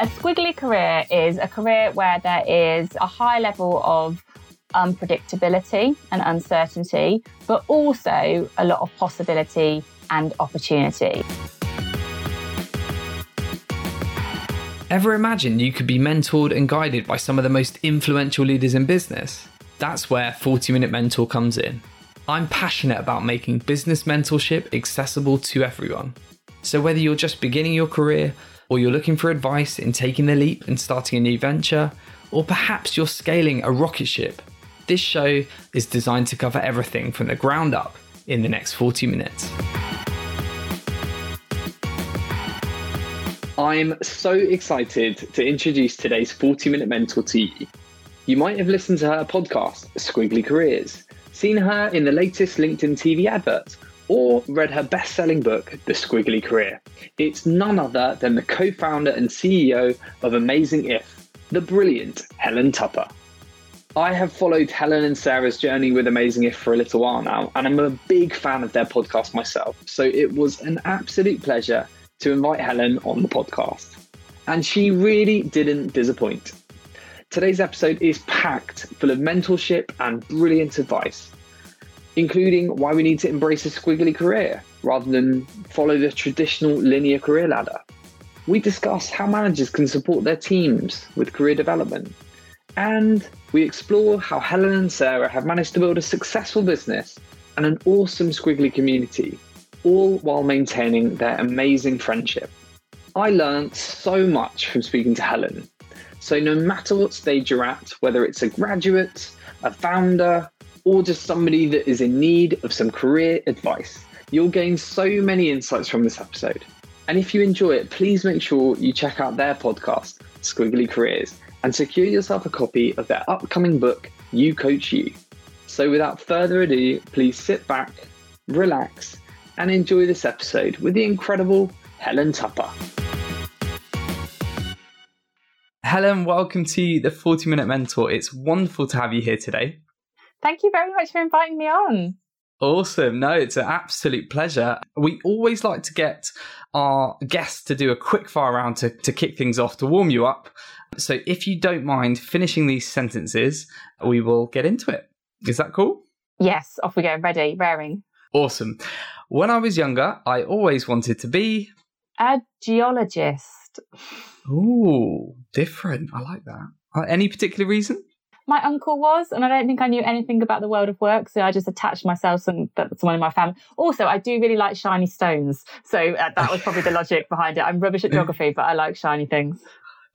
A squiggly career is a career where there is a high level of unpredictability and uncertainty, but also a lot of possibility and opportunity. Ever imagine you could be mentored and guided by some of the most influential leaders in business? That's where 40 Minute Mentor comes in. I'm passionate about making business mentorship accessible to everyone. So, whether you're just beginning your career, or you're looking for advice in taking the leap and starting a new venture, or perhaps you're scaling a rocket ship, this show is designed to cover everything from the ground up in the next 40 minutes. I'm so excited to introduce today's 40 minute mentor to you. You might have listened to her podcast, Squiggly Careers, seen her in the latest LinkedIn TV advert, or read her best selling book, The Squiggly Career. It's none other than the co founder and CEO of Amazing If, the brilliant Helen Tupper. I have followed Helen and Sarah's journey with Amazing If for a little while now, and I'm a big fan of their podcast myself. So it was an absolute pleasure to invite Helen on the podcast. And she really didn't disappoint. Today's episode is packed full of mentorship and brilliant advice, including why we need to embrace a squiggly career rather than follow the traditional linear career ladder. We discuss how managers can support their teams with career development. And we explore how Helen and Sarah have managed to build a successful business and an awesome squiggly community all while maintaining their amazing friendship. I learned so much from speaking to Helen. So, no matter what stage you're at, whether it's a graduate, a founder, or just somebody that is in need of some career advice, you'll gain so many insights from this episode. And if you enjoy it, please make sure you check out their podcast, Squiggly Careers, and secure yourself a copy of their upcoming book, You Coach You. So, without further ado, please sit back, relax, and enjoy this episode with the incredible Helen Tupper. Helen, welcome to the 40 Minute Mentor. It's wonderful to have you here today. Thank you very much for inviting me on. Awesome. No, it's an absolute pleasure. We always like to get our guests to do a quick fire round to, to kick things off, to warm you up. So if you don't mind finishing these sentences, we will get into it. Is that cool? Yes, off we go. Ready, raring. Awesome. When I was younger, I always wanted to be a geologist. Ooh, different. I like that. Uh, any particular reason? My uncle was, and I don't think I knew anything about the world of work, so I just attached myself to someone in my family. Also, I do really like shiny stones, so uh, that was probably the logic behind it. I'm rubbish at geography, but I like shiny things.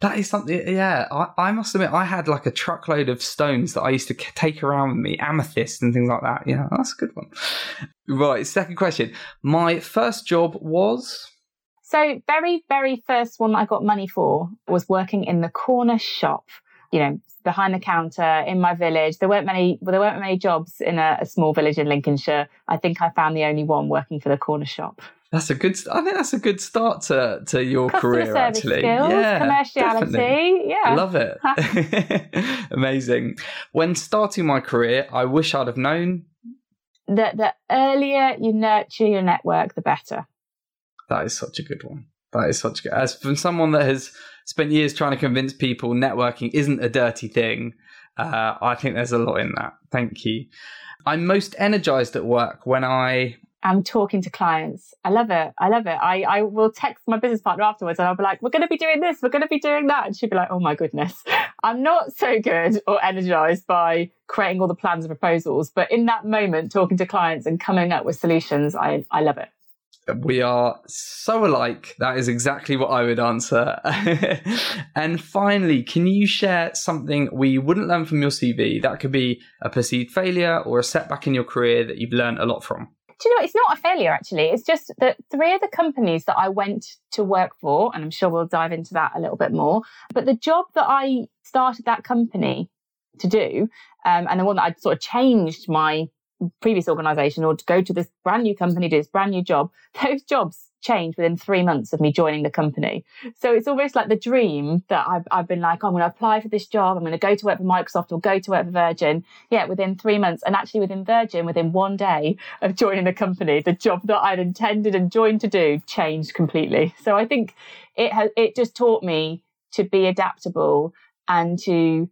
That is something, yeah. I, I, must admit, I had like a truckload of stones that I used to take around with me, amethyst and things like that. Yeah, that's a good one. Right, second question. My first job was. So, very, very first one I got money for was working in the corner shop. You know, behind the counter in my village. There weren't many. Well, there weren't many jobs in a, a small village in Lincolnshire. I think I found the only one working for the corner shop. That's a good. I think that's a good start to to your Customer career. Actually, skills, yeah, commerciality. Definitely. Yeah, love it. Amazing. When starting my career, I wish I'd have known that the earlier you nurture your network, the better. That is such a good one. That is such good. As from someone that has spent years trying to convince people networking isn't a dirty thing, uh, I think there's a lot in that. Thank you. I'm most energized at work when I I'm talking to clients. I love it. I love it. I, I will text my business partner afterwards and I'll be like, we're going to be doing this. We're going to be doing that. And she'll be like, oh my goodness. I'm not so good or energized by creating all the plans and proposals. But in that moment, talking to clients and coming up with solutions, I, I love it. We are so alike. That is exactly what I would answer. and finally, can you share something we wouldn't learn from your CV? That could be a perceived failure or a setback in your career that you've learned a lot from do you know, it's not a failure actually. It's just that three of the companies that I went to work for, and I'm sure we'll dive into that a little bit more, but the job that I started that company to do, um, and the one that I'd sort of changed my previous organization or to go to this brand new company, do this brand new job, those jobs change within three months of me joining the company. So it's almost like the dream that I've, I've been like, oh, I'm going to apply for this job. I'm going to go to work for Microsoft or go to work for Virgin. Yeah, within three months. And actually within Virgin, within one day of joining the company, the job that I'd intended and joined to do changed completely. So I think it has, it just taught me to be adaptable and to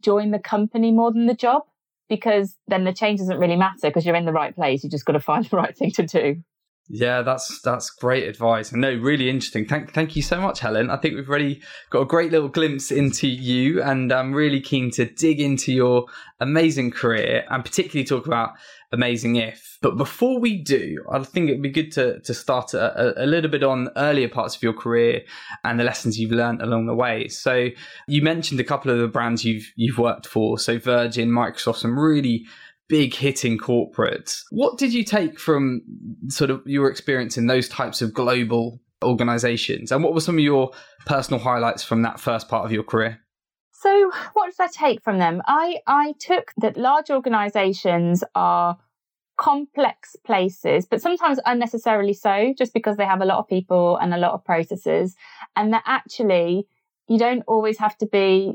join the company more than the job because then the change doesn't really matter because you're in the right place. You just got to find the right thing to do. Yeah, that's that's great advice. No, really interesting. Thank thank you so much, Helen. I think we've already got a great little glimpse into you, and I'm really keen to dig into your amazing career and particularly talk about Amazing If. But before we do, I think it'd be good to to start a, a, little bit on earlier parts of your career and the lessons you've learned along the way. So you mentioned a couple of the brands you've you've worked for, so Virgin, Microsoft, some really big hitting corporates. What did you take from sort of your experience in those types of global organizations? And what were some of your personal highlights from that first part of your career? So, what did I take from them? I, I took that large organizations are complex places, but sometimes unnecessarily so, just because they have a lot of people and a lot of processes, and that actually you don't always have to be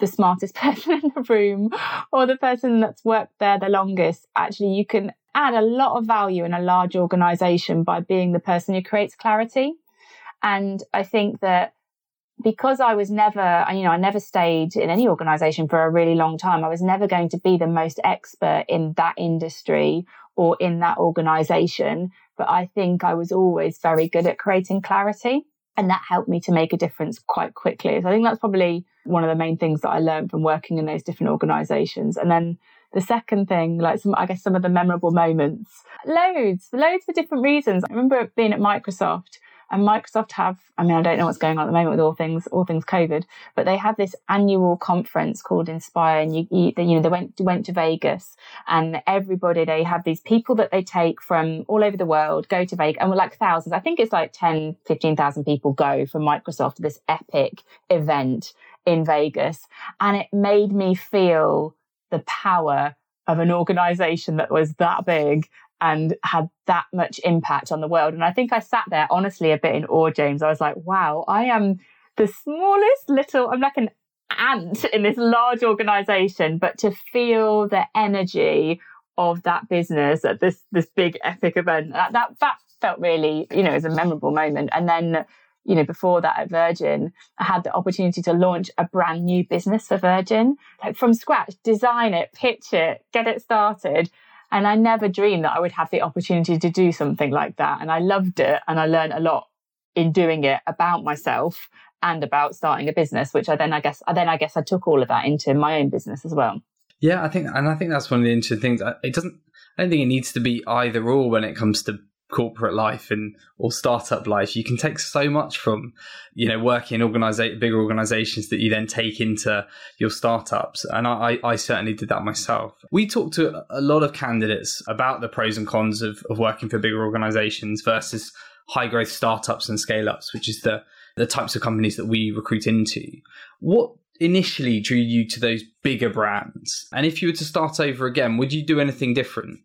the smartest person in the room or the person that's worked there the longest. Actually, you can add a lot of value in a large organization by being the person who creates clarity. And I think that because I was never, you know, I never stayed in any organization for a really long time. I was never going to be the most expert in that industry or in that organization. But I think I was always very good at creating clarity. And that helped me to make a difference quite quickly. So I think that's probably one of the main things that I learned from working in those different organizations. And then the second thing, like some, I guess some of the memorable moments, loads, loads for different reasons. I remember being at Microsoft and Microsoft have, I mean, I don't know what's going on at the moment with all things, all things COVID, but they have this annual conference called Inspire, and you, you, you know, they went went to Vegas, and everybody they have these people that they take from all over the world go to Vegas, and we're like thousands. I think it's like 10, 15,000 people go from Microsoft to this epic event in Vegas, and it made me feel the power of an organization that was that big and had that much impact on the world. And I think I sat there honestly a bit in awe, James. I was like, wow, I am the smallest little, I'm like an ant in this large organization, but to feel the energy of that business at this this big epic event, that that, that felt really, you know, as a memorable moment. And then you know, before that at Virgin, I had the opportunity to launch a brand new business for Virgin, like from scratch, design it, pitch it, get it started. And I never dreamed that I would have the opportunity to do something like that. And I loved it. And I learned a lot in doing it about myself and about starting a business, which I then I guess, I then I guess I took all of that into my own business as well. Yeah, I think, and I think that's one of the interesting things. It doesn't, I don't think it needs to be either or when it comes to corporate life and or startup life you can take so much from you know working in organiza- bigger organizations that you then take into your startups. And I, I certainly did that myself. We talked to a lot of candidates about the pros and cons of, of working for bigger organizations versus high growth startups and scale ups which is the the types of companies that we recruit into. What initially drew you to those bigger brands? And if you were to start over again would you do anything different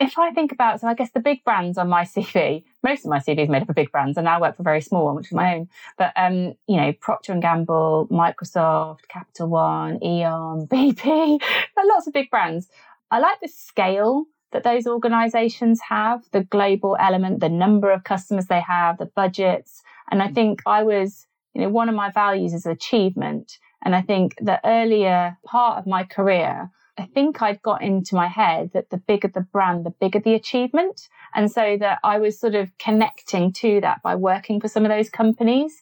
if I think about, so I guess the big brands on my CV, most of my CV is made up of big brands, and I work for a very small one, which is my own. But um, you know, Procter and Gamble, Microsoft, Capital One, Eon, BP, lots of big brands. I like the scale that those organizations have, the global element, the number of customers they have, the budgets. And I think I was, you know, one of my values is achievement. And I think the earlier part of my career, I think I'd got into my head that the bigger the brand, the bigger the achievement. And so that I was sort of connecting to that by working for some of those companies.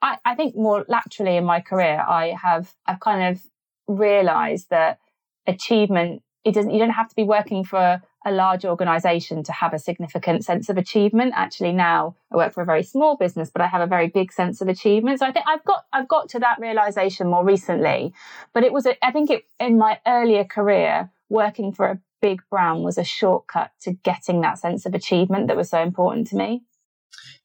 I, I think more laterally in my career, I have, I've kind of realized that achievement, it doesn't, you don't have to be working for a large organization to have a significant sense of achievement. Actually, now I work for a very small business, but I have a very big sense of achievement. So I think I've got I've got to that realization more recently. But it was a, I think it in my earlier career working for a big brand was a shortcut to getting that sense of achievement that was so important to me.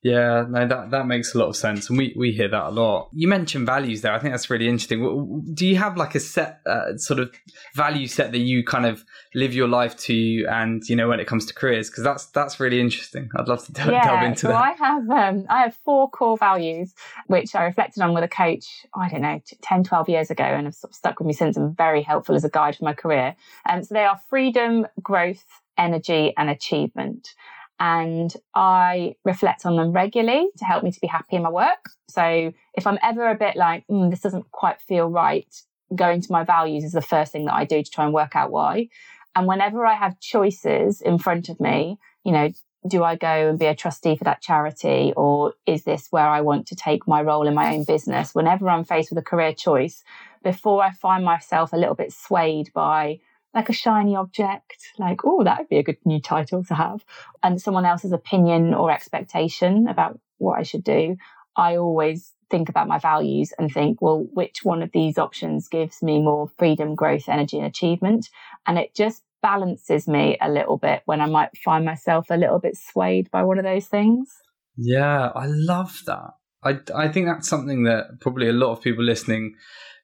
Yeah, no, that, that makes a lot of sense. And we, we hear that a lot. You mentioned values there. I think that's really interesting. Do you have like a set uh, sort of value set that you kind of live your life to and, you know, when it comes to careers? Because that's that's really interesting. I'd love to delve, yeah, delve into so that. I have, um, I have four core values, which I reflected on with a coach, I don't know, 10, 12 years ago and have sort of stuck with me since and very helpful as a guide for my career. Um, so they are freedom, growth, energy and achievement. And I reflect on them regularly to help me to be happy in my work. So if I'm ever a bit like, mm, this doesn't quite feel right, going to my values is the first thing that I do to try and work out why. And whenever I have choices in front of me, you know, do I go and be a trustee for that charity or is this where I want to take my role in my own business? Whenever I'm faced with a career choice, before I find myself a little bit swayed by like a shiny object, like, oh, that would be a good new title to have, and someone else's opinion or expectation about what I should do, I always think about my values and think, well, which one of these options gives me more freedom, growth, energy, and achievement? And it just balances me a little bit when I might find myself a little bit swayed by one of those things. Yeah, I love that. I, I think that's something that probably a lot of people listening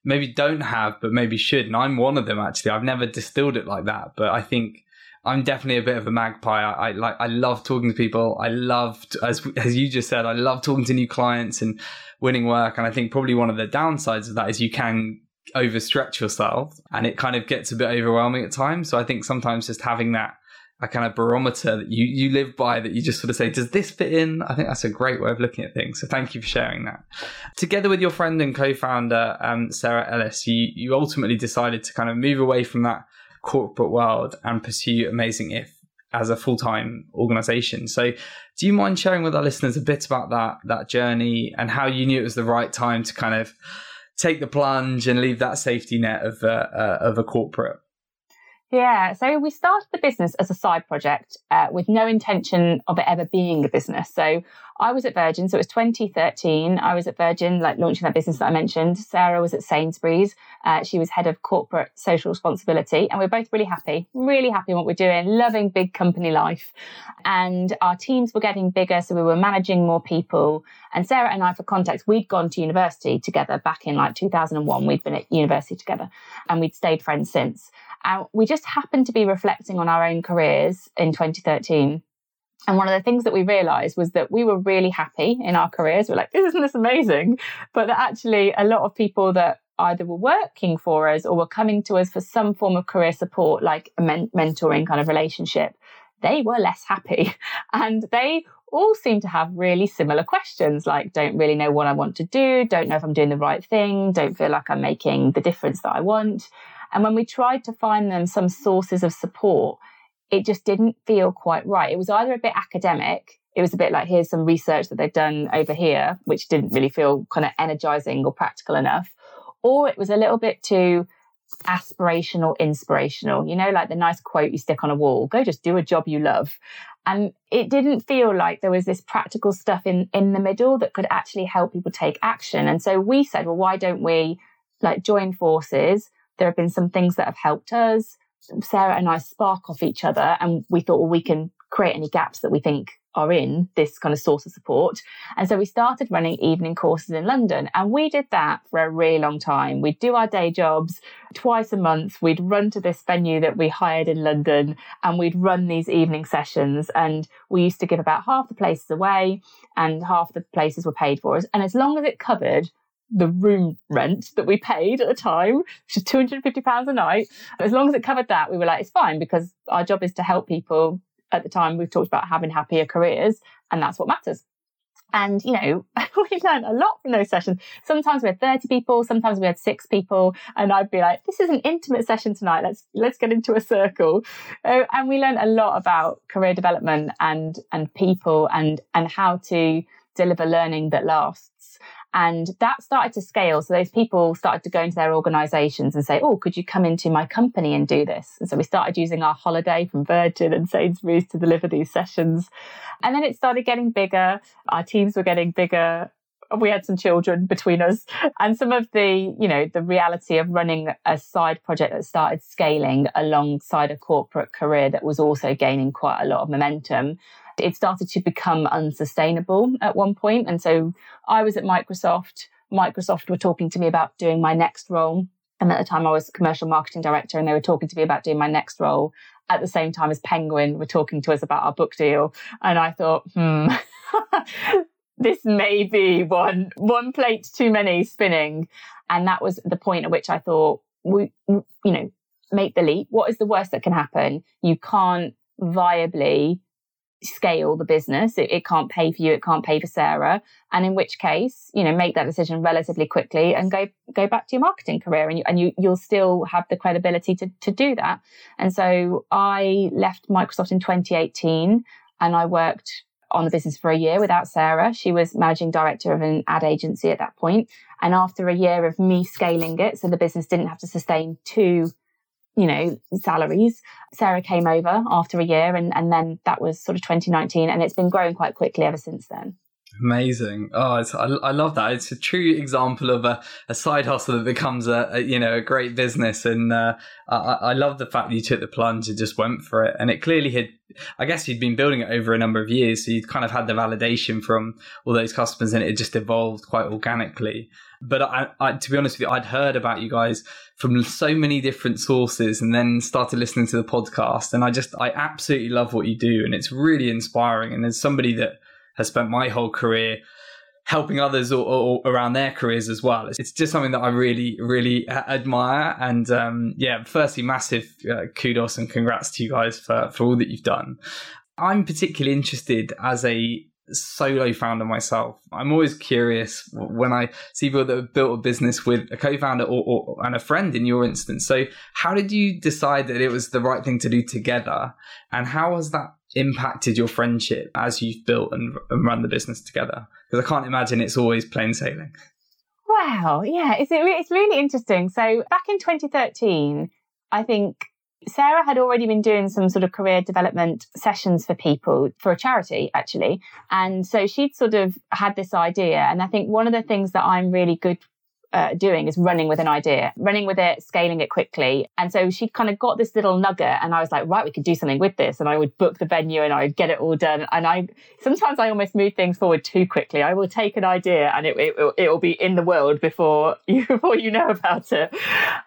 maybe don't have, but maybe should. And I'm one of them actually. I've never distilled it like that, but I think I'm definitely a bit of a magpie. I, I, like I love talking to people. I love as as you just said, I love talking to new clients and winning work. And I think probably one of the downsides of that is you can overstretch yourself and it kind of gets a bit overwhelming at times. So I think sometimes just having that a kind of barometer that you, you live by that you just sort of say, does this fit in? I think that's a great way of looking at things. So thank you for sharing that. Together with your friend and co-founder, um, Sarah Ellis, you, you ultimately decided to kind of move away from that corporate world and pursue Amazing If as a full-time organization. So do you mind sharing with our listeners a bit about that, that journey and how you knew it was the right time to kind of take the plunge and leave that safety net of, uh, uh, of a corporate? Yeah, so we started the business as a side project uh, with no intention of it ever being a business. So I was at Virgin, so it was 2013. I was at Virgin, like launching that business that I mentioned. Sarah was at Sainsbury's. Uh, she was head of corporate social responsibility, and we are both really happy, really happy in what we're doing, loving big company life. And our teams were getting bigger, so we were managing more people. And Sarah and I, for context, we'd gone to university together back in like 2001. We'd been at university together, and we'd stayed friends since. And we just happened to be reflecting on our own careers in 2013. And one of the things that we realized was that we were really happy in our careers. We're like, isn't this amazing? But that actually a lot of people that either were working for us or were coming to us for some form of career support, like a men- mentoring kind of relationship, they were less happy. And they all seem to have really similar questions like, don't really know what I want to do, don't know if I'm doing the right thing, don't feel like I'm making the difference that I want. And when we tried to find them some sources of support, it just didn't feel quite right. It was either a bit academic, it was a bit like, here's some research that they've done over here, which didn't really feel kind of energizing or practical enough, or it was a little bit too aspirational, inspirational, you know, like the nice quote you stick on a wall go just do a job you love. And it didn't feel like there was this practical stuff in, in the middle that could actually help people take action. And so we said, well, why don't we like join forces? There have been some things that have helped us. Sarah and I spark off each other, and we thought, well, we can create any gaps that we think are in this kind of source of support. And so we started running evening courses in London. And we did that for a really long time. We'd do our day jobs twice a month. We'd run to this venue that we hired in London and we'd run these evening sessions. And we used to give about half the places away and half the places were paid for us. And as long as it covered the room rent that we paid at the time, which is £250 a night. As long as it covered that, we were like, it's fine because our job is to help people. At the time, we've talked about having happier careers, and that's what matters. And, you know, we learned a lot from those sessions. Sometimes we had 30 people, sometimes we had six people. And I'd be like, this is an intimate session tonight. Let's, let's get into a circle. Uh, and we learned a lot about career development and, and people and, and how to deliver learning that lasts. And that started to scale. So those people started to go into their organizations and say, Oh, could you come into my company and do this? And so we started using our holiday from Virgin and Sainsbury's to deliver these sessions. And then it started getting bigger. Our teams were getting bigger. We had some children between us and some of the, you know, the reality of running a side project that started scaling alongside a corporate career that was also gaining quite a lot of momentum it started to become unsustainable at one point. And so I was at Microsoft. Microsoft were talking to me about doing my next role. And at the time I was commercial marketing director and they were talking to me about doing my next role at the same time as Penguin were talking to us about our book deal. And I thought, hmm, this may be one, one plate too many spinning. And that was the point at which I thought, we, you know, make the leap. What is the worst that can happen? You can't viably scale the business. It, it, can't pay for you. It can't pay for Sarah. And in which case, you know, make that decision relatively quickly and go, go back to your marketing career and you, and you, you'll still have the credibility to, to do that. And so I left Microsoft in 2018 and I worked on the business for a year without Sarah. She was managing director of an ad agency at that point. And after a year of me scaling it, so the business didn't have to sustain two you know, salaries. Sarah came over after a year and, and then that was sort of 2019 and it's been growing quite quickly ever since then. Amazing. Oh, I, I, love that. It's a true example of a, a side hustle that becomes a, a, you know a great business, and uh, I, I, love the fact that you took the plunge and just went for it. And it clearly had, I guess, you'd been building it over a number of years, so you'd kind of had the validation from all those customers, and it just evolved quite organically. But I, I, to be honest with you, I'd heard about you guys from so many different sources, and then started listening to the podcast, and I just I absolutely love what you do, and it's really inspiring. And as somebody that has spent my whole career helping others or, or, around their careers as well. It's just something that I really, really admire. And um, yeah, firstly, massive uh, kudos and congrats to you guys for, for all that you've done. I'm particularly interested as a solo founder myself. I'm always curious when I see people that have built a business with a co-founder or, or, and a friend in your instance. So how did you decide that it was the right thing to do together? And how has that impacted your friendship as you've built and, and run the business together? Because I can't imagine it's always plain sailing. Wow, yeah, it's it's really interesting. So back in 2013, I think Sarah had already been doing some sort of career development sessions for people for a charity, actually. And so she'd sort of had this idea. And I think one of the things that I'm really good uh, doing is running with an idea, running with it, scaling it quickly. And so she kind of got this little nugget, and I was like, right, we could do something with this. And I would book the venue and I would get it all done. And I sometimes I almost move things forward too quickly. I will take an idea and it, it, it will be in the world before you before you know about it.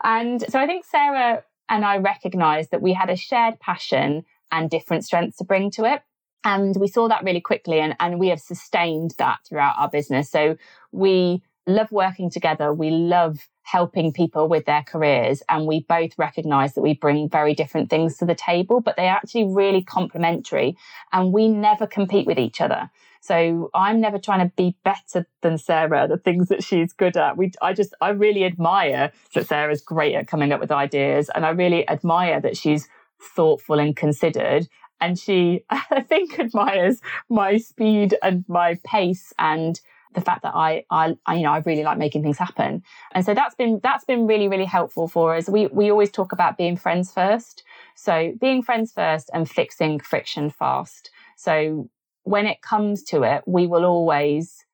And so I think Sarah and I recognized that we had a shared passion and different strengths to bring to it. And we saw that really quickly and, and we have sustained that throughout our business. So we love working together. We love helping people with their careers. And we both recognize that we bring very different things to the table, but they're actually really complementary and we never compete with each other. So I'm never trying to be better than Sarah, the things that she's good at. We, I just, I really admire that Sarah's great at coming up with ideas. And I really admire that she's thoughtful and considered. And she, I think, admires my speed and my pace and the fact that I, I, I, you know, I really like making things happen. And so that's been, that's been really, really helpful for us. We, we always talk about being friends first. So being friends first and fixing friction fast. So when it comes to it, we will always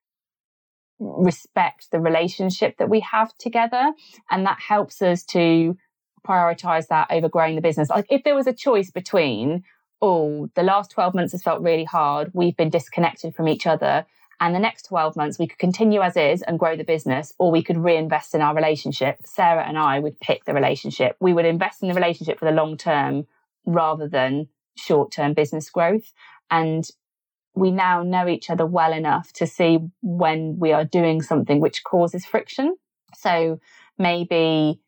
respect the relationship that we have together. And that helps us to prioritize that over growing the business. Like if there was a choice between, oh, the last 12 months has felt really hard, we've been disconnected from each other. And the next 12 months, we could continue as is and grow the business, or we could reinvest in our relationship. Sarah and I would pick the relationship. We would invest in the relationship for the long term rather than short term business growth. And we now know each other well enough to see when we are doing something which causes friction. So maybe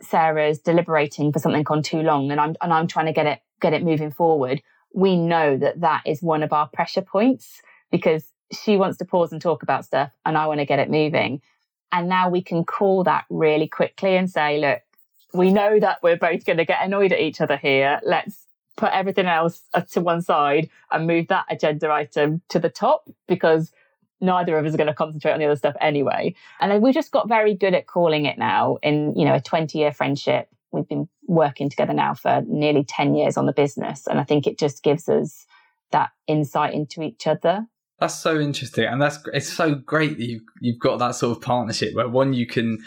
Sarah's deliberating for something on too long and I'm, and I'm trying to get it, get it moving forward. We know that that is one of our pressure points because she wants to pause and talk about stuff and I want to get it moving. And now we can call that really quickly and say, look, we know that we're both going to get annoyed at each other here. Let's put everything else uh, to one side and move that agenda item to the top because neither of us are going to concentrate on the other stuff anyway. And then we just got very good at calling it now in, you know, a 20 year friendship. We've been working together now for nearly 10 years on the business. And I think it just gives us that insight into each other. That's so interesting. And that's, it's so great that you've, you've got that sort of partnership where one, you can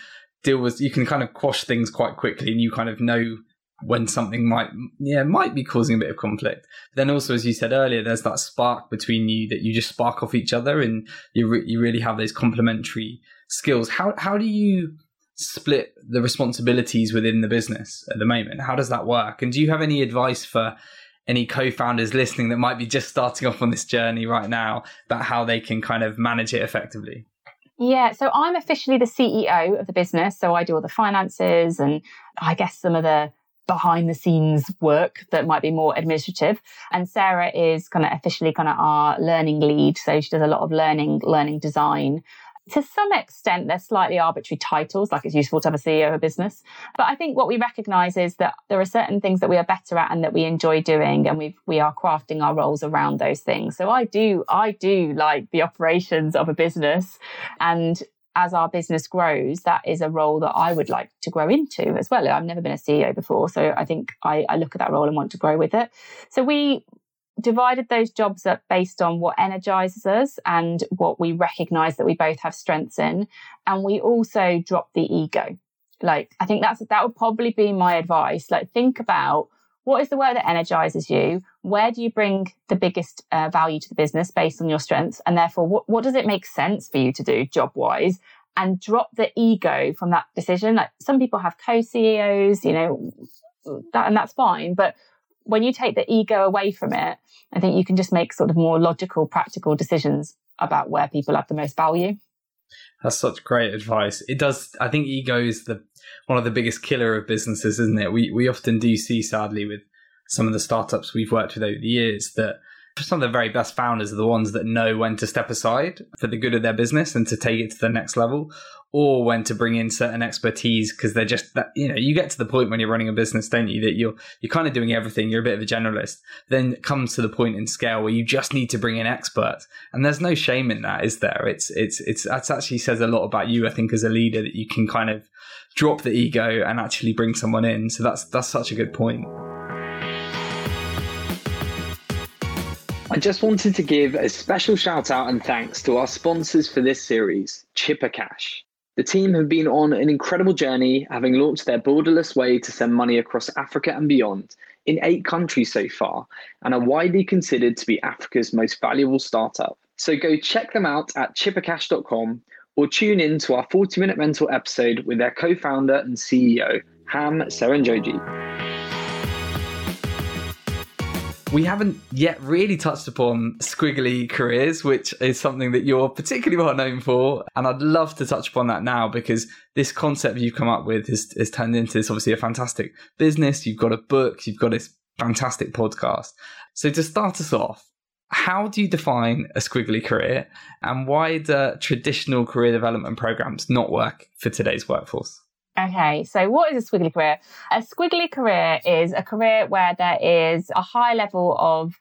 deal with, you can kind of quash things quite quickly and you kind of know when something might yeah might be causing a bit of conflict. But then also as you said earlier there's that spark between you that you just spark off each other and you re- you really have those complementary skills. How how do you split the responsibilities within the business at the moment? How does that work? And do you have any advice for any co-founders listening that might be just starting off on this journey right now about how they can kind of manage it effectively yeah, so I'm officially the CEO of the business. So I do all the finances and I guess some of the behind the scenes work that might be more administrative. And Sarah is kind of officially kind of our learning lead. So she does a lot of learning, learning design. To some extent, they're slightly arbitrary titles, like it's useful to have a CEO of a business. But I think what we recognize is that there are certain things that we are better at and that we enjoy doing, and we we are crafting our roles around those things. So I do, I do like the operations of a business. And as our business grows, that is a role that I would like to grow into as well. I've never been a CEO before, so I think I, I, look at that role and want to grow with it. So we divided those jobs up based on what energizes us and what we recognize that we both have strengths in. And we also dropped the ego. Like, I think that's, that would probably be my advice. Like, think about what is the work that energizes you? Where do you bring the biggest uh, value to the business based on your strengths? And therefore, what, what does it make sense for you to do job wise? And drop the ego from that decision. Like some people have co CEOs, you know, that, and that's fine. But when you take the ego away from it, I think you can just make sort of more logical, practical decisions about where people have the most value. That's such great advice. It does. I think ego is the one of the biggest killer of businesses, isn't it? We we often do see, sadly, with some of the startups we've worked with over the years, that some of the very best founders are the ones that know when to step aside for the good of their business and to take it to the next level, or when to bring in certain expertise because they're just that you know you get to the point when you're running a business don't you that you're you're kind of doing everything you're a bit of a generalist then it comes to the point in scale where you just need to bring in experts. And there's no shame in that is there? It's it's it's that actually says a lot about you i think as a leader that you can kind of drop the ego and actually bring someone in. So that's that's such a good point I just wanted to give a special shout out and thanks to our sponsors for this series, Chipper Cash. The team have been on an incredible journey, having launched their borderless way to send money across Africa and beyond in eight countries so far, and are widely considered to be Africa's most valuable startup. So go check them out at chippercash.com or tune in to our 40 minute mentor episode with their co founder and CEO, Ham Serunjogi. We haven't yet really touched upon squiggly careers, which is something that you're particularly well known for. And I'd love to touch upon that now because this concept you've come up with has, has turned into this obviously a fantastic business. You've got a book, you've got this fantastic podcast. So to start us off, how do you define a squiggly career and why do traditional career development programs not work for today's workforce? Okay, so what is a squiggly career? A squiggly career is a career where there is a high level of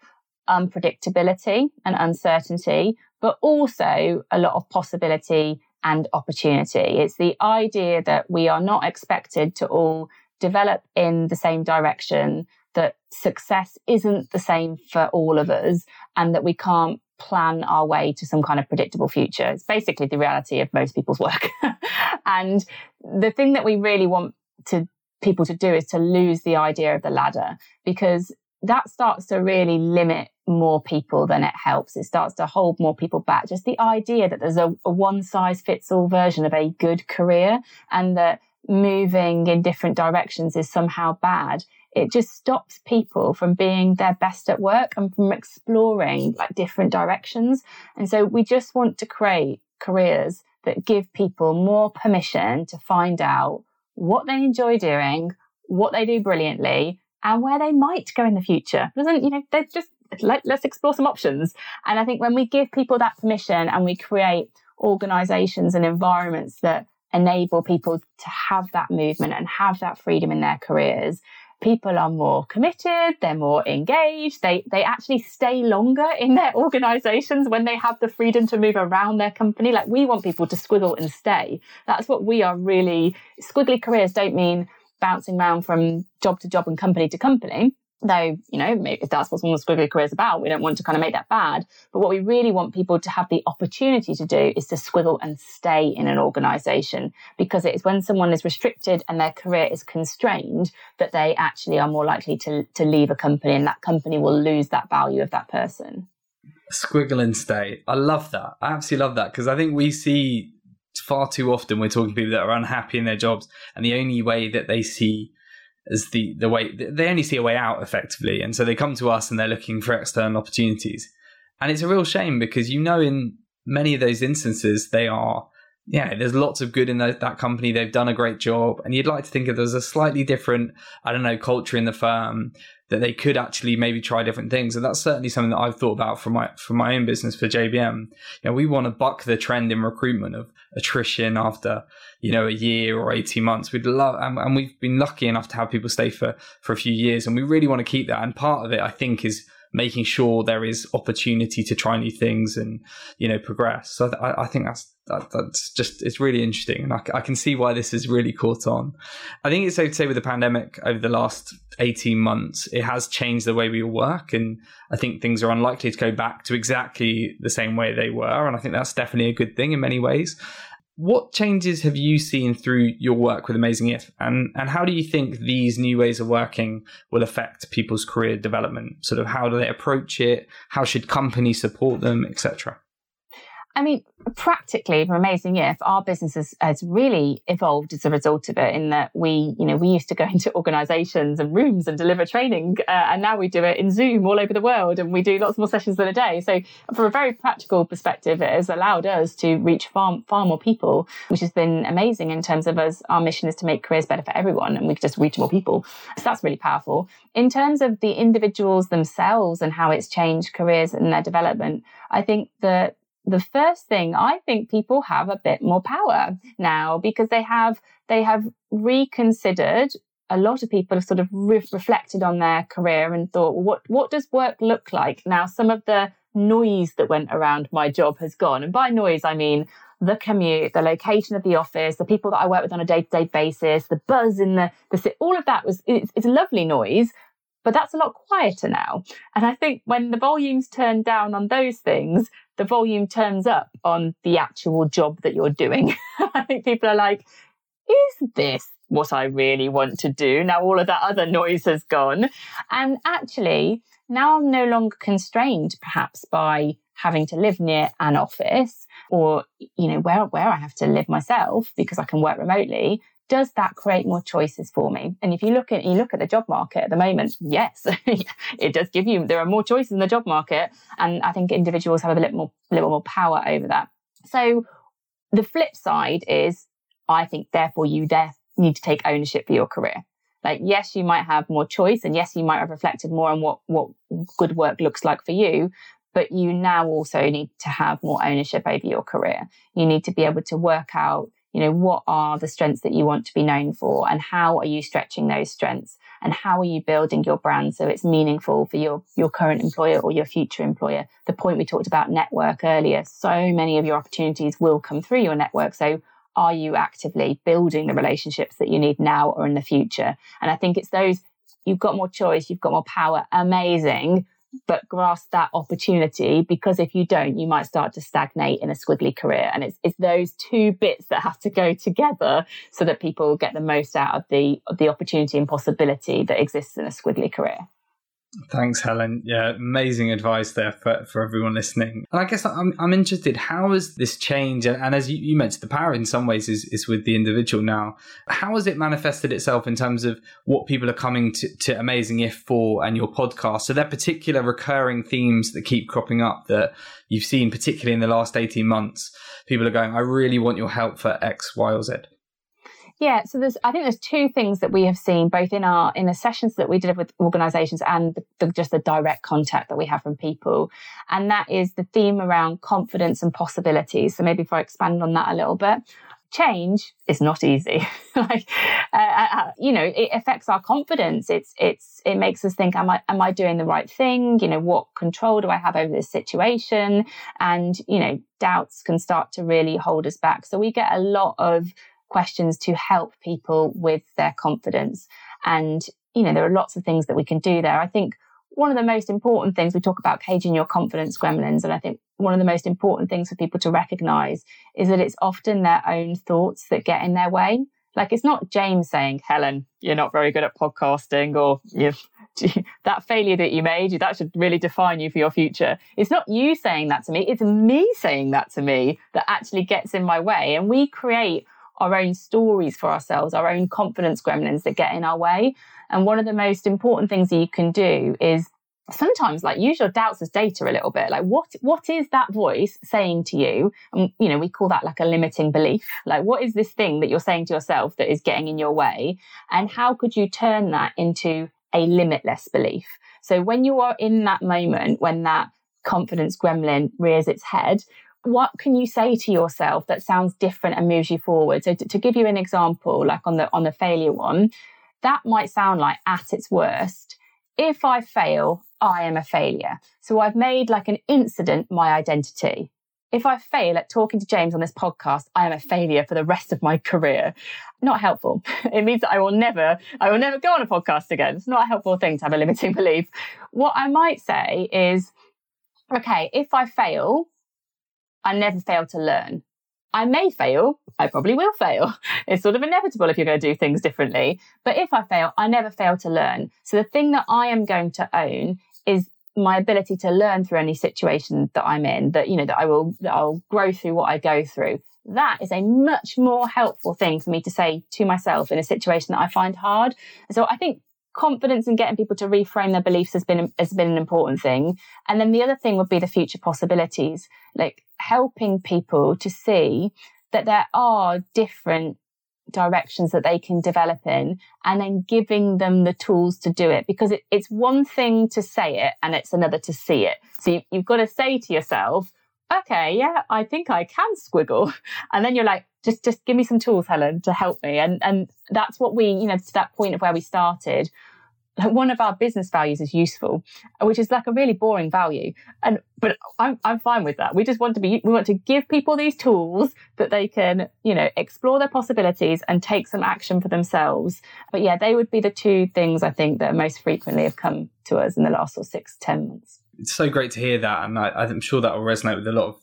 unpredictability and uncertainty, but also a lot of possibility and opportunity. It's the idea that we are not expected to all develop in the same direction, that success isn't the same for all of us, and that we can't plan our way to some kind of predictable future. It's basically the reality of most people's work. and the thing that we really want to people to do is to lose the idea of the ladder because that starts to really limit more people than it helps. It starts to hold more people back. Just the idea that there's a, a one size fits all version of a good career and that moving in different directions is somehow bad it just stops people from being their best at work and from exploring like different directions. And so we just want to create careers that give people more permission to find out what they enjoy doing, what they do brilliantly, and where they might go in the future. Doesn't, you know, they're just let, let's explore some options. And I think when we give people that permission and we create organizations and environments that enable people to have that movement and have that freedom in their careers, people are more committed, they're more engaged, they, they actually stay longer in their organizations when they have the freedom to move around their company. Like we want people to squiggle and stay. That's what we are really, squiggly careers don't mean bouncing around from job to job and company to company though, you know, maybe if that's what someone's squiggly career is about, we don't want to kind of make that bad. But what we really want people to have the opportunity to do is to squiggle and stay in an organization because it is when someone is restricted and their career is constrained that they actually are more likely to, to leave a company and that company will lose that value of that person. Squiggle and stay. I love that. I absolutely love that because I think we see far too often we're talking to people that are unhappy in their jobs and the only way that they see as the the way they only see a way out effectively, and so they come to us and they're looking for external opportunities. And it's a real shame because you know in many of those instances they are yeah, there's lots of good in the, that company. They've done a great job, and you'd like to think if there's a slightly different, I don't know, culture in the firm that they could actually maybe try different things. And that's certainly something that I've thought about for my for my own business for JBM. You know, we want to buck the trend in recruitment of attrition after you know a year or 18 months we'd love and, and, we've been lucky enough to have people stay for for a few years and we really want to keep that and part of it i think is making sure there is opportunity to try new things and you know progress. So I, I think that's that, that's just it's really interesting, and I, I, can see why this has really caught on. I think it's safe to say with the pandemic over the last eighteen months, it has changed the way we work, and I think things are unlikely to go back to exactly the same way they were, and I think that's definitely a good thing in many ways. What changes have you seen through your work with Amazing If, and and how do you think these new ways of working will affect people's career development? Sort of how do they approach it? How should companies support them, etc. I mean, practically for Amazing If, our business has, has, really evolved as a result of it in that we, you know, we used to go into organizations and rooms and deliver training. Uh, and now we do it in Zoom all over the world and we do lots more sessions in a day. So from a very practical perspective, it has allowed us to reach far, far more people, which has been amazing in terms of us. Our mission is to make careers better for everyone and we can just reach more people. So that's really powerful. In terms of the individuals themselves and how it's changed careers and their development, I think that the first thing I think people have a bit more power now because they have they have reconsidered a lot of people have sort of re- reflected on their career and thought well, what what does work look like? Now some of the noise that went around my job has gone and by noise I mean the commute, the location of the office, the people that I work with on a day to day basis, the buzz in the, the, all of that was, it's, it's lovely noise, but that's a lot quieter now. And I think when the volumes turn down on those things, the volume turns up on the actual job that you're doing. I think people are like, is this what I really want to do? Now all of that other noise has gone. And actually, now I'm no longer constrained perhaps by having to live near an office or, you know, where, where I have to live myself because I can work remotely does that create more choices for me? And if you look at you look at the job market at the moment, yes, it does give you there are more choices in the job market, and I think individuals have a little more little more power over that. So the flip side is, I think, therefore you there need to take ownership for your career. Like, yes, you might have more choice, and yes, you might have reflected more on what what good work looks like for you. But you now also need to have more ownership over your career. You need to be able to work out you know, what are the strengths that you want to be known for and how are you stretching those strengths and how are you building your brand so it's meaningful for your, your current employer or your future employer? The point we talked about network earlier, so many of your opportunities will come through your network. So are you actively building the relationships that you need now or in the future? And I think it's those, you've got more choice, you've got more power, amazing but grasp that opportunity because if you don't, you might start to stagnate in a squiggly career. And it's, it's those two bits that have to go together so that people get the most out of the, of the opportunity and possibility that exists in a squiggly career. Thanks, Helen. Yeah, amazing advice there for, for everyone listening. And I guess I'm, I'm interested, how has this changed? And as you, you mentioned, the power in some ways is, is with the individual now. How has it manifested itself in terms of what people are coming to, to Amazing If for and your podcast? So there are particular recurring themes that keep cropping up that you've seen, particularly in the last 18 months? People are going, I really want your help for X, Y, or Z. Yeah, so there's I think there's two things that we have seen both in our in the sessions that we did with organizations and the, the, just the direct contact that we have from people. And that is the theme around confidence and possibilities. So maybe if I expand on that a little bit. Change is not easy. like, uh, uh, uh, you know, it affects our confidence. It's, it's, it makes us think, am I, am I doing the right thing? You know, what control do I have over this situation? And, you know, doubts can start to really hold us back. So we get a lot of questions to help people with their confidence. And, you know, there are lots of things that we can do there. I think one of the most important things we talk about caging your confidence gremlins. And I think one of the most important things for people to recognize is that it's often their own thoughts that get in their way. Like it's not James saying, Helen, you're not very good at podcasting or you've that failure that you made, that should really define you for your future. It's not you saying that to me. It's me saying that to me that actually gets in my way. And we create our own stories for ourselves, our own confidence gremlins that get in our way. And one of the most important things that you can do is sometimes like use your doubts as data a little bit. Like what what is that voice saying to you? And you know we call that like a limiting belief. Like what is this thing that you're saying to yourself that is getting in your way? And how could you turn that into a limitless belief? So when you are in that moment when that confidence gremlin rears its head what can you say to yourself that sounds different and moves you forward so to, to give you an example like on the on the failure one that might sound like at its worst if I fail, I am a failure. So I've made like an incident my identity. If I fail at talking to James on this podcast, I am a failure for the rest of my career. Not helpful. It means that I will never, I will never go on a podcast again. It's not a helpful thing to have a limiting belief. What I might say is, okay, if I fail, I never fail to learn. I may fail. I probably will fail. It's sort of inevitable if you're going to do things differently. But if I fail, I never fail to learn. So the thing that I am going to own is my ability to learn through any situation that I'm in, that, you know, that I will, that I'll grow through what I go through. That is a much more helpful thing for me to say to myself in a situation that I find hard. So I think confidence in getting people to reframe their beliefs has been has been an important thing. And then the other thing would be the future possibilities like helping people to see that there are different directions that they can develop in and then giving them the tools to do it. Because it, it's one thing to say it and it's another to see it. So you, you've got to say to yourself okay yeah i think i can squiggle. And then you're like just just give me some tools helen to help me. And and that's what we you know to that point of where we started one of our business values is useful which is like a really boring value. And but i'm i'm fine with that. We just want to be we want to give people these tools that they can you know explore their possibilities and take some action for themselves. But yeah they would be the two things i think that most frequently have come to us in the last of six ten months it's so great to hear that and I, i'm sure that will resonate with a lot of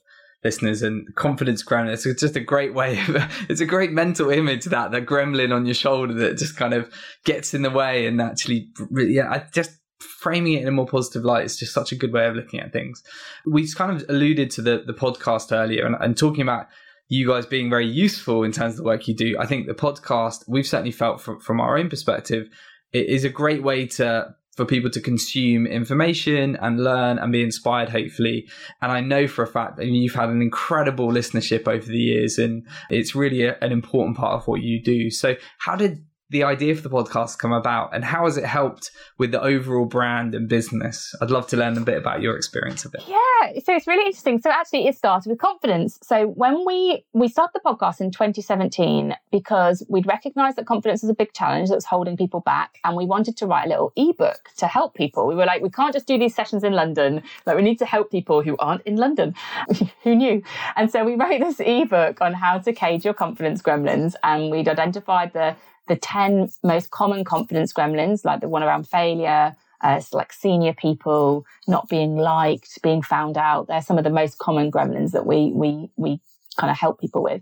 listeners and confidence gremlin it's just a great way of, it's a great mental image that the gremlin on your shoulder that just kind of gets in the way and actually yeah i just framing it in a more positive light is just such a good way of looking at things. We kind of alluded to the the podcast earlier and, and talking about you guys being very useful in terms of the work you do i think the podcast we've certainly felt from, from our own perspective it is a great way to for people to consume information and learn and be inspired, hopefully. And I know for a fact that you've had an incredible listenership over the years, and it's really a, an important part of what you do. So, how did the idea for the podcast come about and how has it helped with the overall brand and business? I'd love to learn a bit about your experience of it. Yeah, so it's really interesting. So actually it started with confidence. So when we we started the podcast in 2017 because we'd recognized that confidence is a big challenge that was holding people back and we wanted to write a little ebook to help people. We were like we can't just do these sessions in London, like we need to help people who aren't in London. who knew? And so we wrote this ebook on how to cage your confidence gremlins and we'd identified the the 10 most common confidence gremlins, like the one around failure, uh, like senior people not being liked, being found out. They're some of the most common gremlins that we, we, we kind of help people with.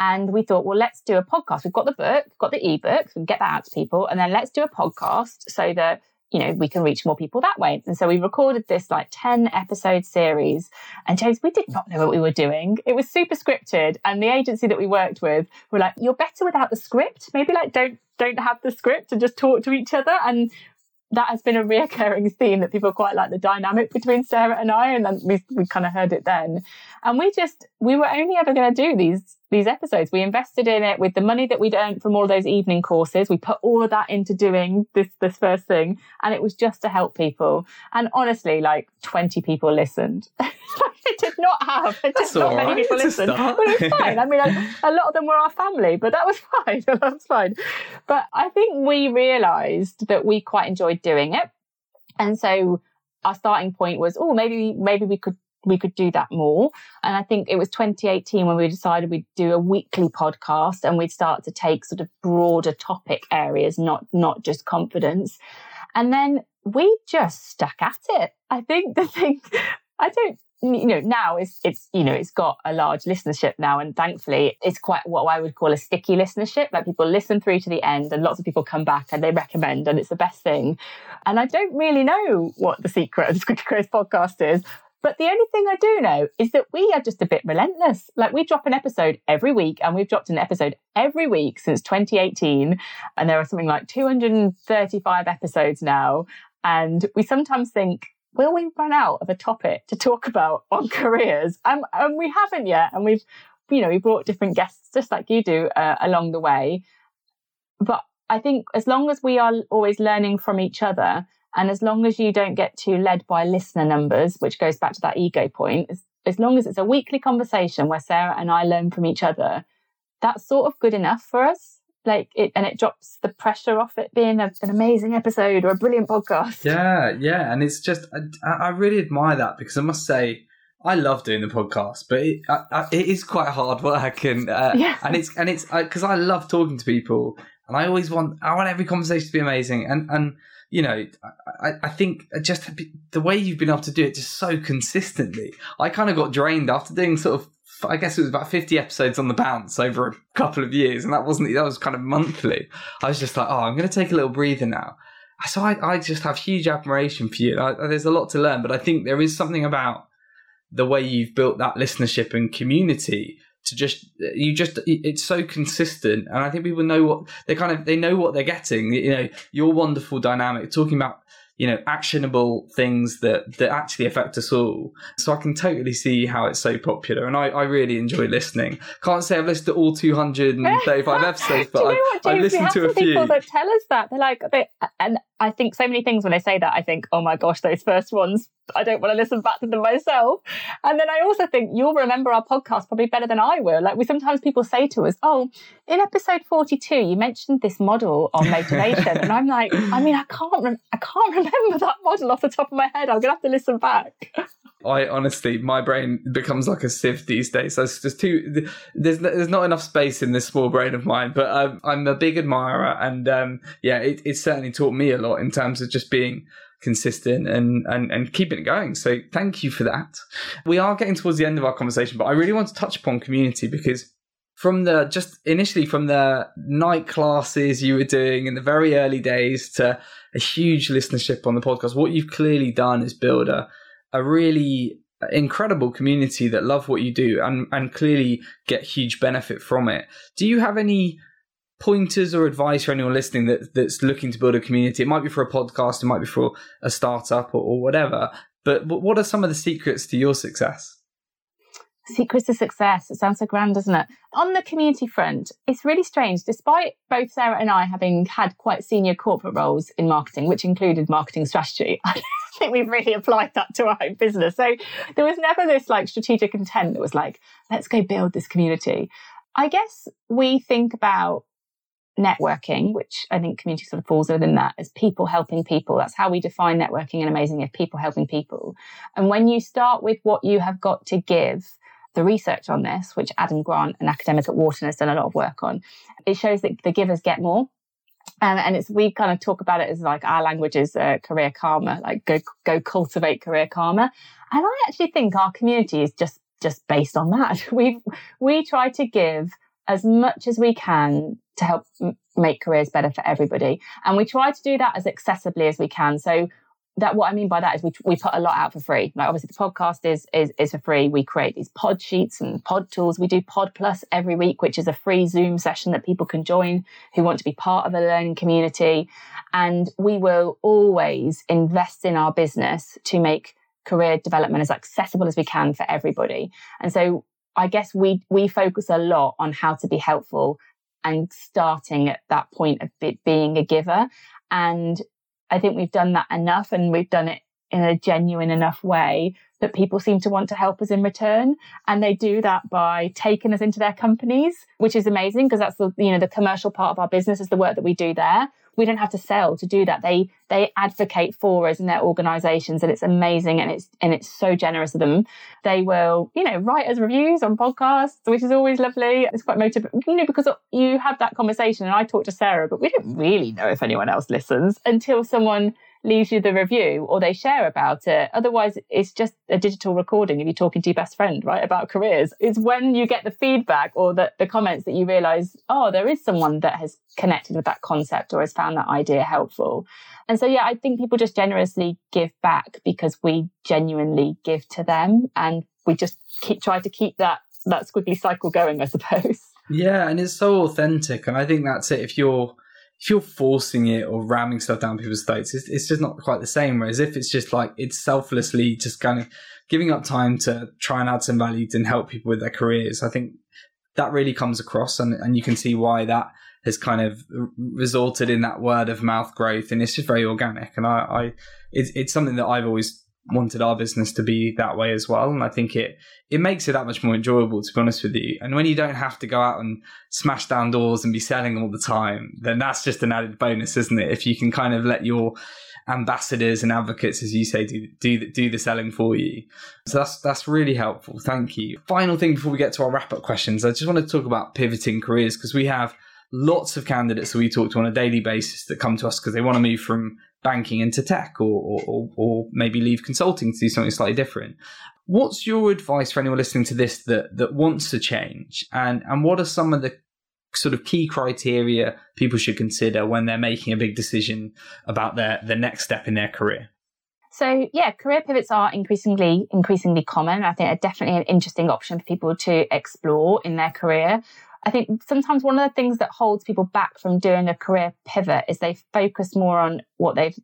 And we thought, well, let's do a podcast. We've got the book, got the ebook, we can get that out to people. And then let's do a podcast so that you know, we can reach more people that way. And so we recorded this like 10 episode series. And James, we did not know what we were doing. It was super scripted. And the agency that we worked with were like, you're better without the script. Maybe like don't don't have the script and just talk to each other. And that has been a reoccurring theme that people quite like the dynamic between Sarah and I. And then we, we kind of heard it then. And we just, we were only ever going to do these, these episodes. We invested in it with the money that we'd earned from all those evening courses. We put all of that into doing this, this first thing. And it was just to help people. And honestly, like 20 people listened. it did not have, it did not many people listened. But it was fine. I mean, a, a lot of them were our family, but that was fine. that was fine. But I think we realized that we quite enjoyed doing it. And so our starting point was, oh, maybe, maybe we could we could do that more. And I think it was 2018 when we decided we'd do a weekly podcast and we'd start to take sort of broader topic areas, not not just confidence. And then we just stuck at it. I think the thing I don't you know now it's it's you know it's got a large listenership now and thankfully it's quite what i would call a sticky listenership like people listen through to the end and lots of people come back and they recommend and it's the best thing and i don't really know what the secret of the squiggly careers podcast is but the only thing I do know is that we are just a bit relentless. Like we drop an episode every week and we've dropped an episode every week since 2018. And there are something like 235 episodes now. And we sometimes think, will we run out of a topic to talk about on careers? And we haven't yet. And we've, you know, we brought different guests just like you do uh, along the way. But I think as long as we are always learning from each other, and as long as you don't get too led by listener numbers, which goes back to that ego point, as, as long as it's a weekly conversation where Sarah and I learn from each other, that's sort of good enough for us. Like it, and it drops the pressure off it being a, an amazing episode or a brilliant podcast. Yeah, yeah, and it's just I, I really admire that because I must say I love doing the podcast, but it, I, I, it is quite hard work, and uh, Yeah. and it's and it's because I love talking to people, and I always want I want every conversation to be amazing, and and you know I, I think just the way you've been able to do it just so consistently, I kind of got drained after doing sort of I guess it was about fifty episodes on the bounce over a couple of years, and that wasn't that was kind of monthly. I was just like, oh, I'm going to take a little breather now. So I, I just have huge admiration for you. I, there's a lot to learn, but I think there is something about the way you've built that listenership and community to just you just it's so consistent and i think people know what they kind of they know what they're getting. You know your wonderful dynamic talking about you know actionable things that that actually affect us all. So i can totally see how it's so popular and i, I really enjoy listening. Can't say i've listened to all 235 episodes but you know I've, what, I've listened to a few. people that tell us that they're like, they, and I think so many things when they say that, I think, oh my gosh, those first ones, I don't want to listen back to them myself. And then I also think you'll remember our podcast probably better than I will. Like we sometimes people say to us, oh, in episode forty-two, you mentioned this model on motivation, and I'm like, I mean, I can't, rem- I can't remember that model off the top of my head. I'm gonna have to listen back. I honestly, my brain becomes like a sieve these days. There's just too, there's there's not enough space in this small brain of mine. But um, I'm a big admirer, and um, yeah, it, it certainly taught me a lot in terms of just being consistent and, and and keeping it going. So thank you for that. We are getting towards the end of our conversation, but I really want to touch upon community because from the just initially from the night classes you were doing in the very early days to a huge listenership on the podcast, what you've clearly done is build a a really incredible community that love what you do and, and clearly get huge benefit from it. Do you have any pointers or advice for anyone listening that, that's looking to build a community? It might be for a podcast, it might be for a startup or, or whatever. But what are some of the secrets to your success? Secrets to success. It sounds so grand, doesn't it? On the community front, it's really strange. Despite both Sarah and I having had quite senior corporate roles in marketing, which included marketing strategy, I think we've really applied that to our own business. So there was never this like strategic intent that was like, let's go build this community. I guess we think about networking, which I think community sort of falls within that as people helping people. That's how we define networking and amazing if people helping people. And when you start with what you have got to give, the research on this, which Adam Grant, an academic at Wharton, has done a lot of work on, it shows that the givers get more. And, and it's we kind of talk about it as like our language is uh, career karma, like go go cultivate career karma. And I actually think our community is just just based on that. We we try to give as much as we can to help m- make careers better for everybody, and we try to do that as accessibly as we can. So that what I mean by that is we we put a lot out for free. Like obviously the podcast is is is for free. We create these pod sheets and pod tools. We do Pod Plus every week, which is a free Zoom session that people can join who want to be part of a learning community. And we will always invest in our business to make career development as accessible as we can for everybody. And so I guess we we focus a lot on how to be helpful and starting at that point of being a giver. And I think we've done that enough and we've done it in a genuine enough way that people seem to want to help us in return. And they do that by taking us into their companies, which is amazing because that's the, you know, the commercial part of our business is the work that we do there. We don't have to sell to do that. They, they advocate for us in their organizations and it's amazing and it's, and it's so generous of them. They will, you know, write us reviews on podcasts, which is always lovely. It's quite motivating, you know, because you have that conversation and I talk to Sarah, but we don't really know if anyone else listens until someone leaves you the review or they share about it. Otherwise, it's just a digital recording of you talking to your best friend, right, about careers. It's when you get the feedback or the, the comments that you realize, oh, there is someone that has connected with that concept or has found that idea helpful. And so, yeah, I think people just generously give back because we genuinely give to them and we just keep try to keep that that squiggly cycle going, I suppose. Yeah, and it's so authentic, and I think that's it. If you're if you're forcing it or ramming stuff down people's throats, it's, it's just not quite the same. Whereas if it's just like it's selflessly just kind of giving up time to try and add some value and help people with their careers, I think that really comes across, and, and you can see why that has kind of resulted in that word of mouth growth, and it's just very organic. And I, I it's, it's something that I've always wanted our business to be that way as well. And I think it it makes it that much more enjoyable to be honest with you. And when you don't have to go out and smash down doors and be selling all the time, then that's just an added bonus, isn't it? If you can kind of let your ambassadors and advocates, as you say, do do do the selling for you. So that's that's really helpful. Thank you. Final thing before we get to our wrap up questions, I just want to talk about pivoting careers because we have lots of candidates that we talk to on a daily basis that come to us because they want to move from banking into tech or, or, or maybe leave consulting to do something slightly different. What's your advice for anyone listening to this that, that wants to change? And, and what are some of the sort of key criteria people should consider when they're making a big decision about their, the next step in their career? So yeah, career pivots are increasingly increasingly common. I think are definitely an interesting option for people to explore in their career. I think sometimes one of the things that holds people back from doing a career pivot is they focus more on what they've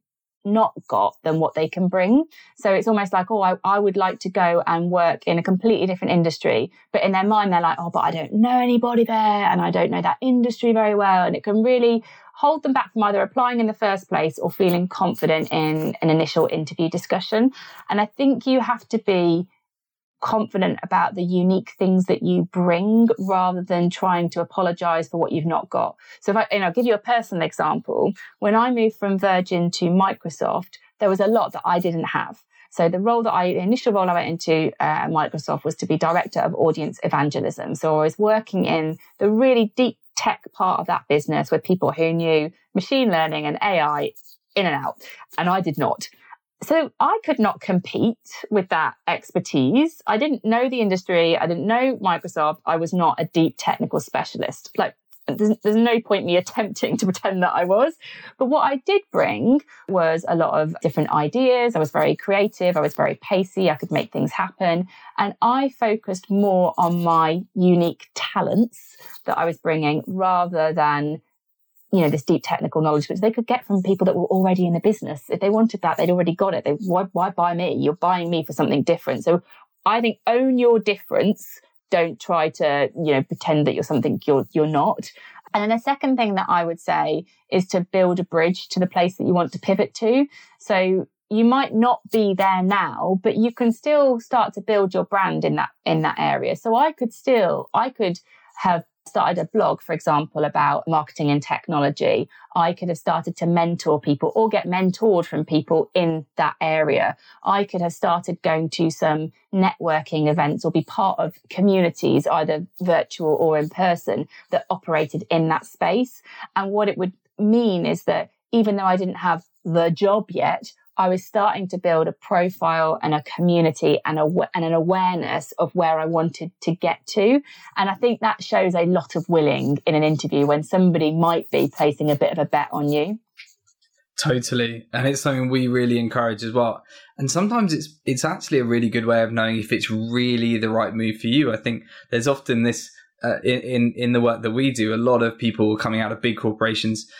not got than what they can bring. So it's almost like, oh, I, I would like to go and work in a completely different industry. But in their mind, they're like, oh, but I don't know anybody there and I don't know that industry very well. And it can really hold them back from either applying in the first place or feeling confident in an initial interview discussion. And I think you have to be confident about the unique things that you bring rather than trying to apologize for what you've not got. So if I, and I'll give you a personal example. When I moved from Virgin to Microsoft, there was a lot that I didn't have. So the role that I, the initial role I went into uh, Microsoft was to be director of audience evangelism. So I was working in the really deep tech part of that business with people who knew machine learning and AI in and out. And I did not. So I could not compete with that expertise. I didn't know the industry. I didn't know Microsoft. I was not a deep technical specialist. Like there's, there's, no point me attempting to pretend that I was. But what I did bring was a lot of different ideas. I was very creative. I was very pacey. I could make things happen. And I focused more on my unique talents that I was bringing rather than you know, this deep technical knowledge, which they could get from people that were already in the business. If they wanted that, they'd already got it. They, why, why buy me? You're buying me for something different. So I think own your difference. Don't try to, you know, pretend that you're something you're, you're not. And then the second thing that I would say is to build a bridge to the place that you want to pivot to. So you might not be there now, but you can still start to build your brand in that, in that area. So I could still, I could have started a blog, for example, about marketing and technology, I could have started to mentor people or get mentored from people in that area. I could have started going to some networking events or be part of communities, either virtual or in person, that operated in that space. And what it would mean is that even though I didn't have the job yet, I was starting to build a profile and a community and, a, and an awareness of where I wanted to get to. And I think that shows a lot of willing in an interview when somebody might be placing a bit of a bet on you. Totally. And it's something we really encourage as well. And sometimes it's it's actually a really good way of knowing if it's really the right move for you. I think there's often this uh, in, in in the work that we do, a lot of people coming out of big corporations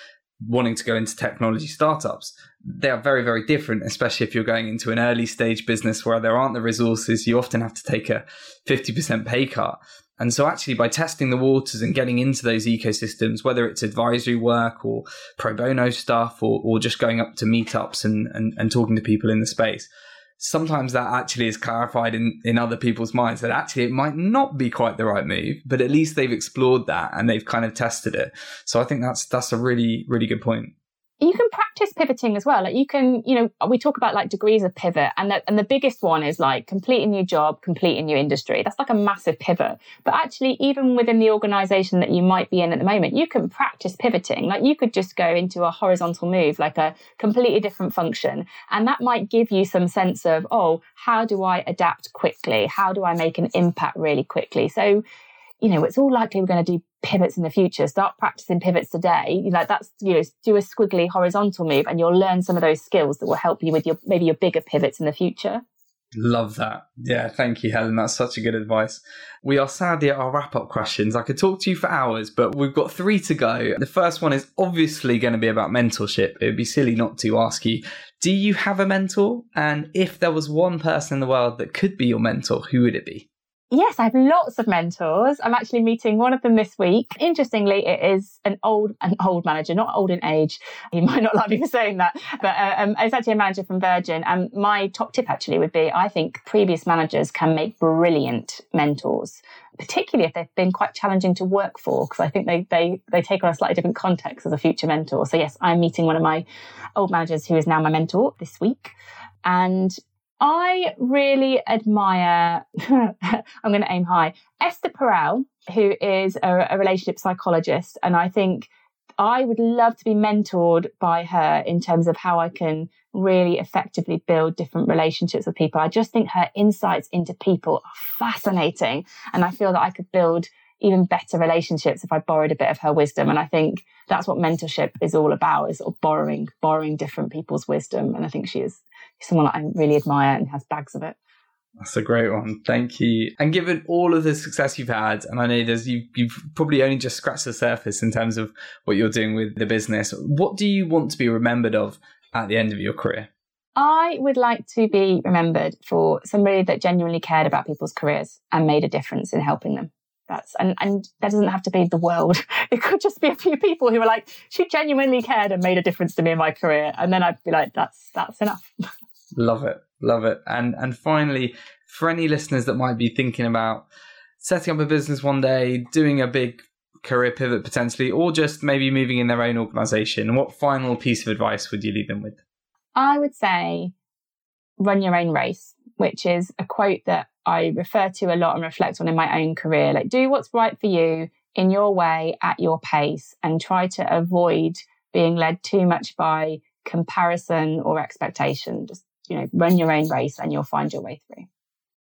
wanting to go into technology startups, they are very, very different, especially if you're going into an early stage business where there aren't the resources. You often have to take a 50% pay cut. And so, actually, by testing the waters and getting into those ecosystems, whether it's advisory work or pro bono stuff or, or just going up to meetups and, and, and talking to people in the space, sometimes that actually is clarified in, in other people's minds that actually it might not be quite the right move, but at least they've explored that and they've kind of tested it. So I think that's that's a really, really good point you can practice pivoting as well. Like you can, you know, we talk about like degrees of pivot and the, and the biggest one is like complete a new job, complete a new industry. That's like a massive pivot. But actually, even within the organization that you might be in at the moment, you can practice pivoting. Like you could just go into a horizontal move, like a completely different function. And that might give you some sense of, oh, how do I adapt quickly? How do I make an impact really quickly? So, you know, it's all likely we're going to do pivots in the future. Start practicing pivots today. Like that's, you know, do a squiggly horizontal move and you'll learn some of those skills that will help you with your, maybe your bigger pivots in the future. Love that. Yeah, thank you, Helen. That's such a good advice. We are sadly at our wrap up questions. I could talk to you for hours, but we've got three to go. The first one is obviously going to be about mentorship. It would be silly not to ask you Do you have a mentor? And if there was one person in the world that could be your mentor, who would it be? Yes, I have lots of mentors. I'm actually meeting one of them this week. Interestingly, it is an old, an old manager, not old in age. He might not like me for saying that, but uh, um, it's actually a manager from Virgin. And my top tip actually would be, I think previous managers can make brilliant mentors, particularly if they've been quite challenging to work for, because I think they, they, they take on a slightly different context as a future mentor. So yes, I'm meeting one of my old managers who is now my mentor this week. And I really admire, I'm going to aim high, Esther Perel, who is a, a, relationship psychologist. And I think I would love to be mentored by her in terms of how I can really effectively build different relationships with people. I just think her insights into people are fascinating. And I feel that I could build even better relationships if I borrowed a bit of her wisdom. And I think that's what mentorship is all about is sort of borrowing, borrowing different people's wisdom. And I think she is someone that I really admire and has bags of it. That's a great one. Thank you. And given all of the success you've had, and I know there's you, you've probably only just scratched the surface in terms of what you're doing with the business. What do you want to be remembered of at the end of your career? I would like to be remembered for somebody that genuinely cared about people's careers and made a difference in helping them. That's and and that doesn't have to be the world. It could just be a few people who were like, she genuinely cared and made a difference to me in my career, and then I'd be like, that's that's enough. Love it. Love it. And and finally, for any listeners that might be thinking about setting up a business one day, doing a big career pivot potentially, or just maybe moving in their own organization, what final piece of advice would you leave them with? I would say run your own race, which is a quote that I refer to a lot and reflect on in my own career. Like, do what's right for you in your way at your pace and try to avoid being led too much by comparison or expectation. Just you know, run your own race and you'll find your way through.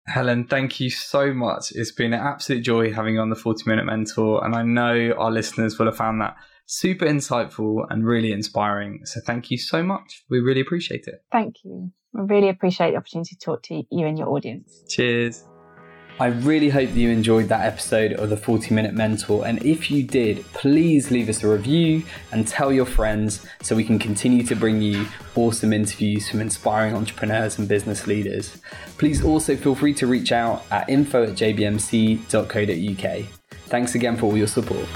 Helen, thank you so much. It's been an absolute joy having you on the 40 Minute Mentor. And I know our listeners will have found that super insightful and really inspiring. So thank you so much. We really appreciate it. Thank you. I really appreciate the opportunity to talk to you and your audience. Cheers. I really hope that you enjoyed that episode of the 40 Minute Mentor. And if you did, please leave us a review and tell your friends so we can continue to bring you awesome interviews from inspiring entrepreneurs and business leaders. Please also feel free to reach out at info at jbmc.co.uk. Thanks again for all your support.